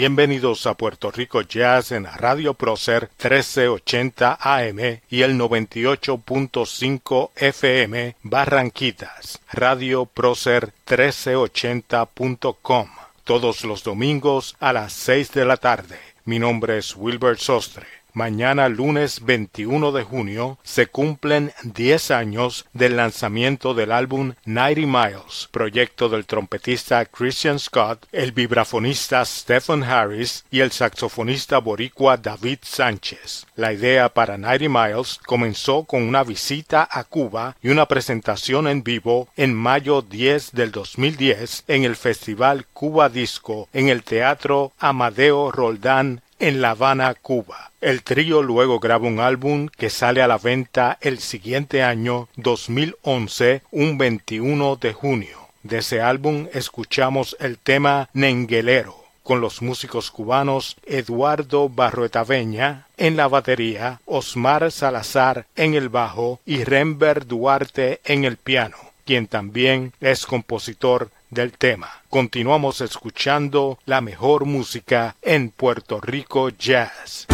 Bienvenidos a Puerto Rico Jazz en Radio Procer 1380 AM y el 98.5 FM Barranquitas, Radio Procer 1380.com, todos los domingos a las 6 de la tarde. Mi nombre es Wilbert Sostre. Mañana lunes 21 de junio se cumplen 10 años del lanzamiento del álbum 90 Miles, proyecto del trompetista Christian Scott, el vibrafonista Stephen Harris y el saxofonista boricua David Sánchez. La idea para 90 Miles comenzó con una visita a Cuba y una presentación en vivo en mayo 10 del 2010 en el Festival Cuba Disco en el Teatro Amadeo Roldán en La Habana, Cuba. El trío luego graba un álbum que sale a la venta el siguiente año 2011, un 21 de junio. De ese álbum escuchamos el tema Nenguelero con los músicos cubanos Eduardo Barroetaveña en la batería, Osmar Salazar en el bajo y Rember Duarte en el piano, quien también es compositor del tema. Continuamos escuchando la mejor música en Puerto Rico Jazz.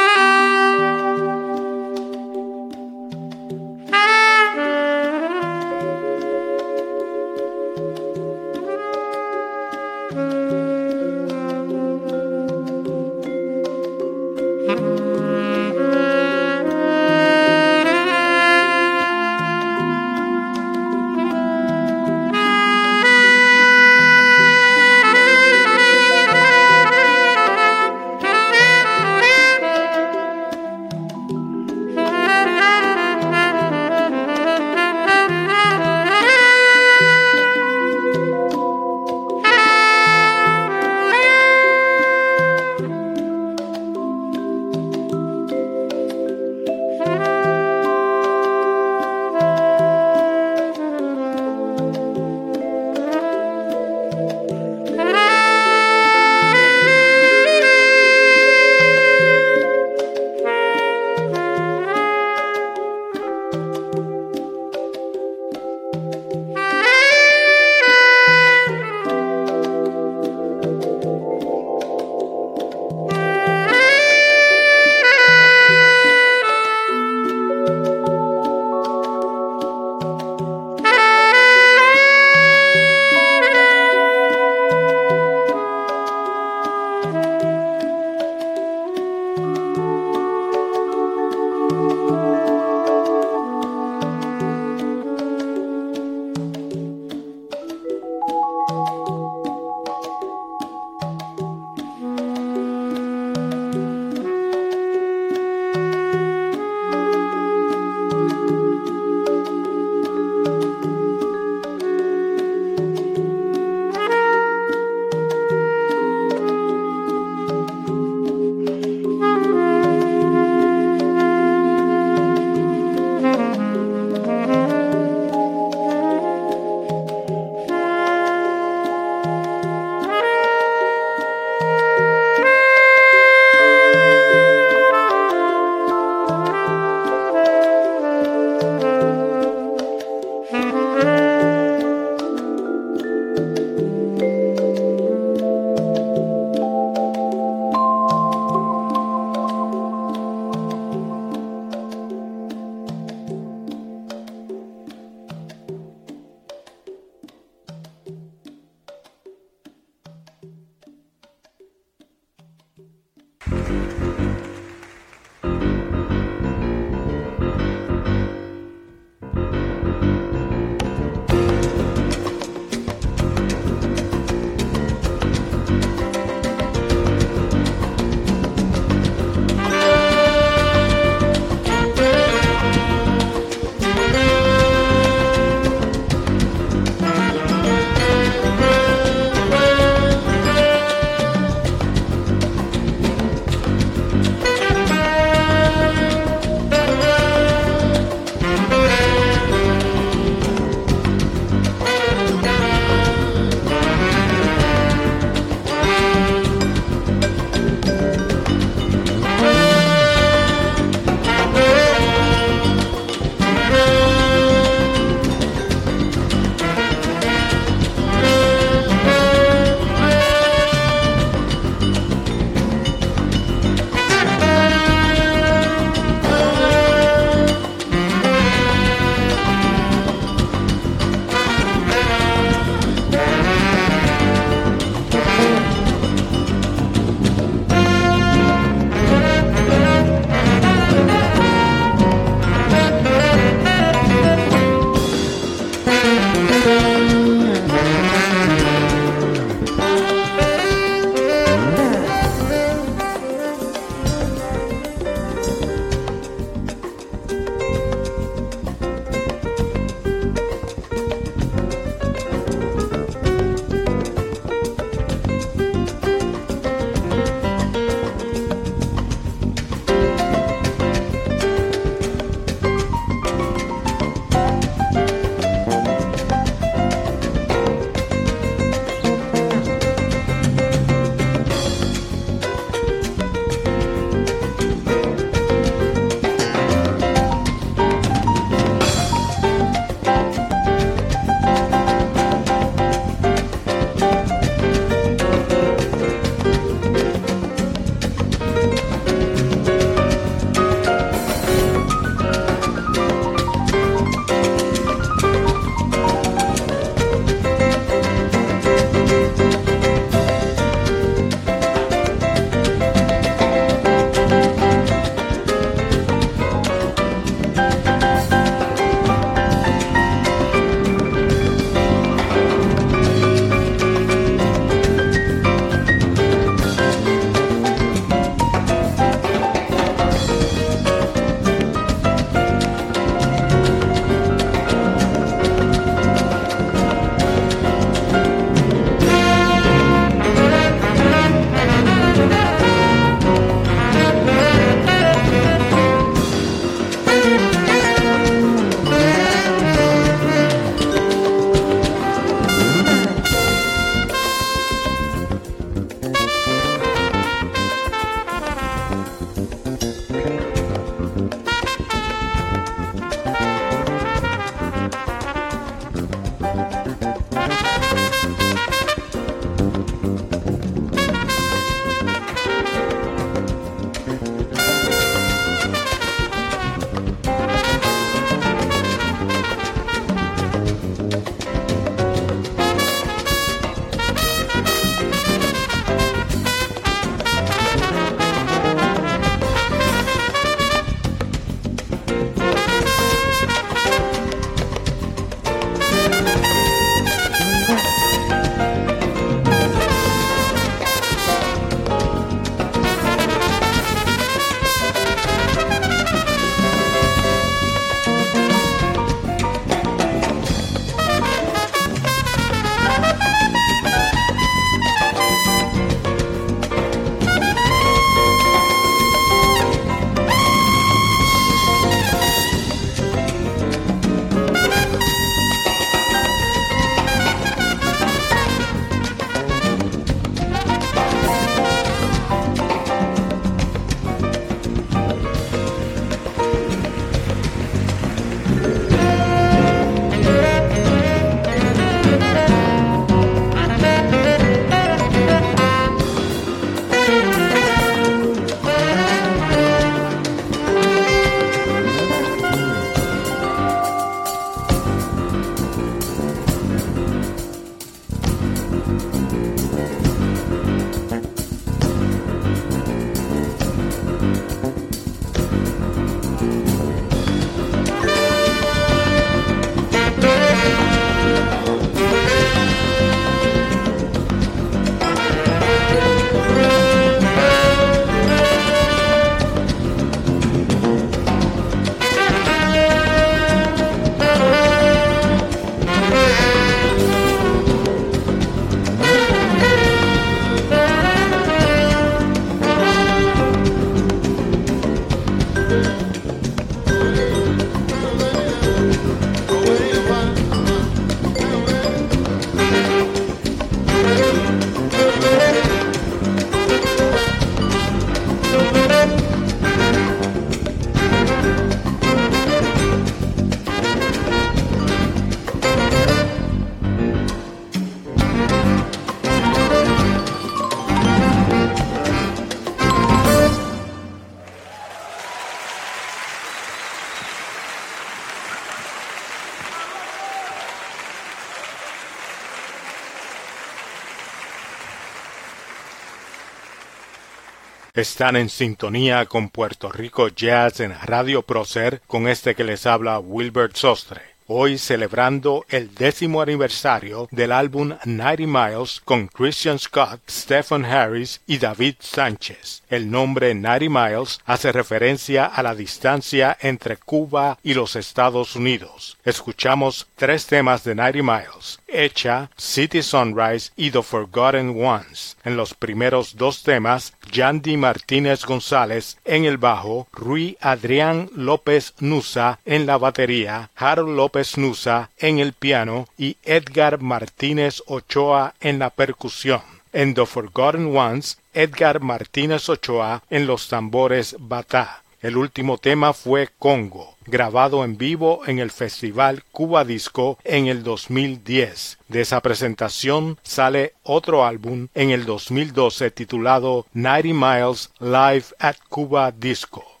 Están en sintonía con Puerto Rico Jazz en Radio Procer con este que les habla Wilbert Sostre. Hoy celebrando el décimo aniversario del álbum Ninety Miles con Christian Scott, Stephen Harris y David Sánchez. El nombre Ninety Miles hace referencia a la distancia entre Cuba y los Estados Unidos. Escuchamos tres temas de Ninety Miles. Hecha, City Sunrise y The Forgotten Ones. En los primeros dos temas, Yandy Martínez González en el bajo, Rui Adrián López Nusa en la batería, Harold López Nusa en el piano y Edgar Martínez Ochoa en la percusión. En The Forgotten Ones, Edgar Martínez Ochoa en los tambores batá. El último tema fue Congo, grabado en vivo en el Festival Cuba Disco en el 2010. De esa presentación sale otro álbum en el 2012 titulado 90 Miles Live at Cuba Disco.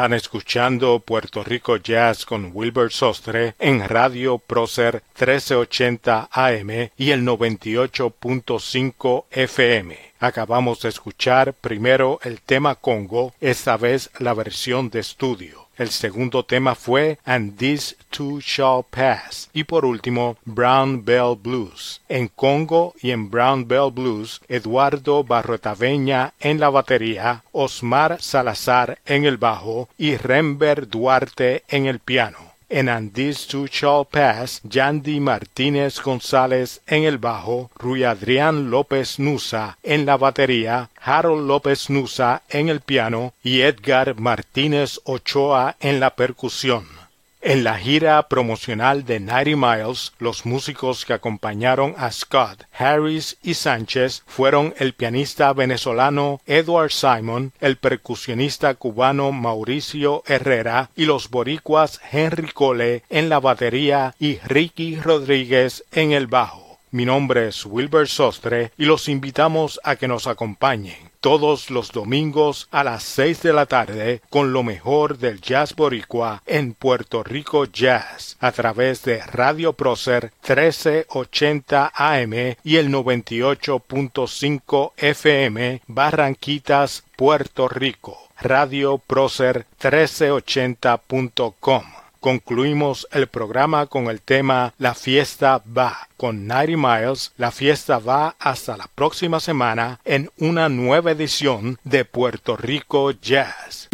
Están escuchando Puerto Rico Jazz con Wilbur Sostre en Radio Prócer 1380 AM y el 98.5 FM. Acabamos de escuchar primero el tema Congo, esta vez la versión de estudio. El segundo tema fue And This Too Shall Pass. Y por último, Brown Bell Blues. En Congo y en Brown Bell Blues, Eduardo Barrotaveña en la batería, Osmar Salazar en el bajo y Rember Duarte en el piano And This Too Shall Pass, Yandy Martínez González en el bajo, Rui Adrián López Nusa en la batería, Harold López Nusa en el piano y Edgar Martínez Ochoa en la percusión. En la gira promocional de 90 Miles, los músicos que acompañaron a Scott, Harris y Sánchez fueron el pianista venezolano Edward Simon, el percusionista cubano Mauricio Herrera y los boricuas Henry Cole en la batería y Ricky Rodríguez en el bajo. Mi nombre es Wilbur Sostre y los invitamos a que nos acompañen todos los domingos a las seis de la tarde con lo mejor del jazz boricua en Puerto Rico Jazz a través de Radio Prócer 1380 AM y el 98.5 FM Barranquitas, Puerto Rico. Radio Prócer 1380.com concluimos el programa con el tema La fiesta va. Con 90 Miles, la fiesta va hasta la próxima semana en una nueva edición de Puerto Rico Jazz.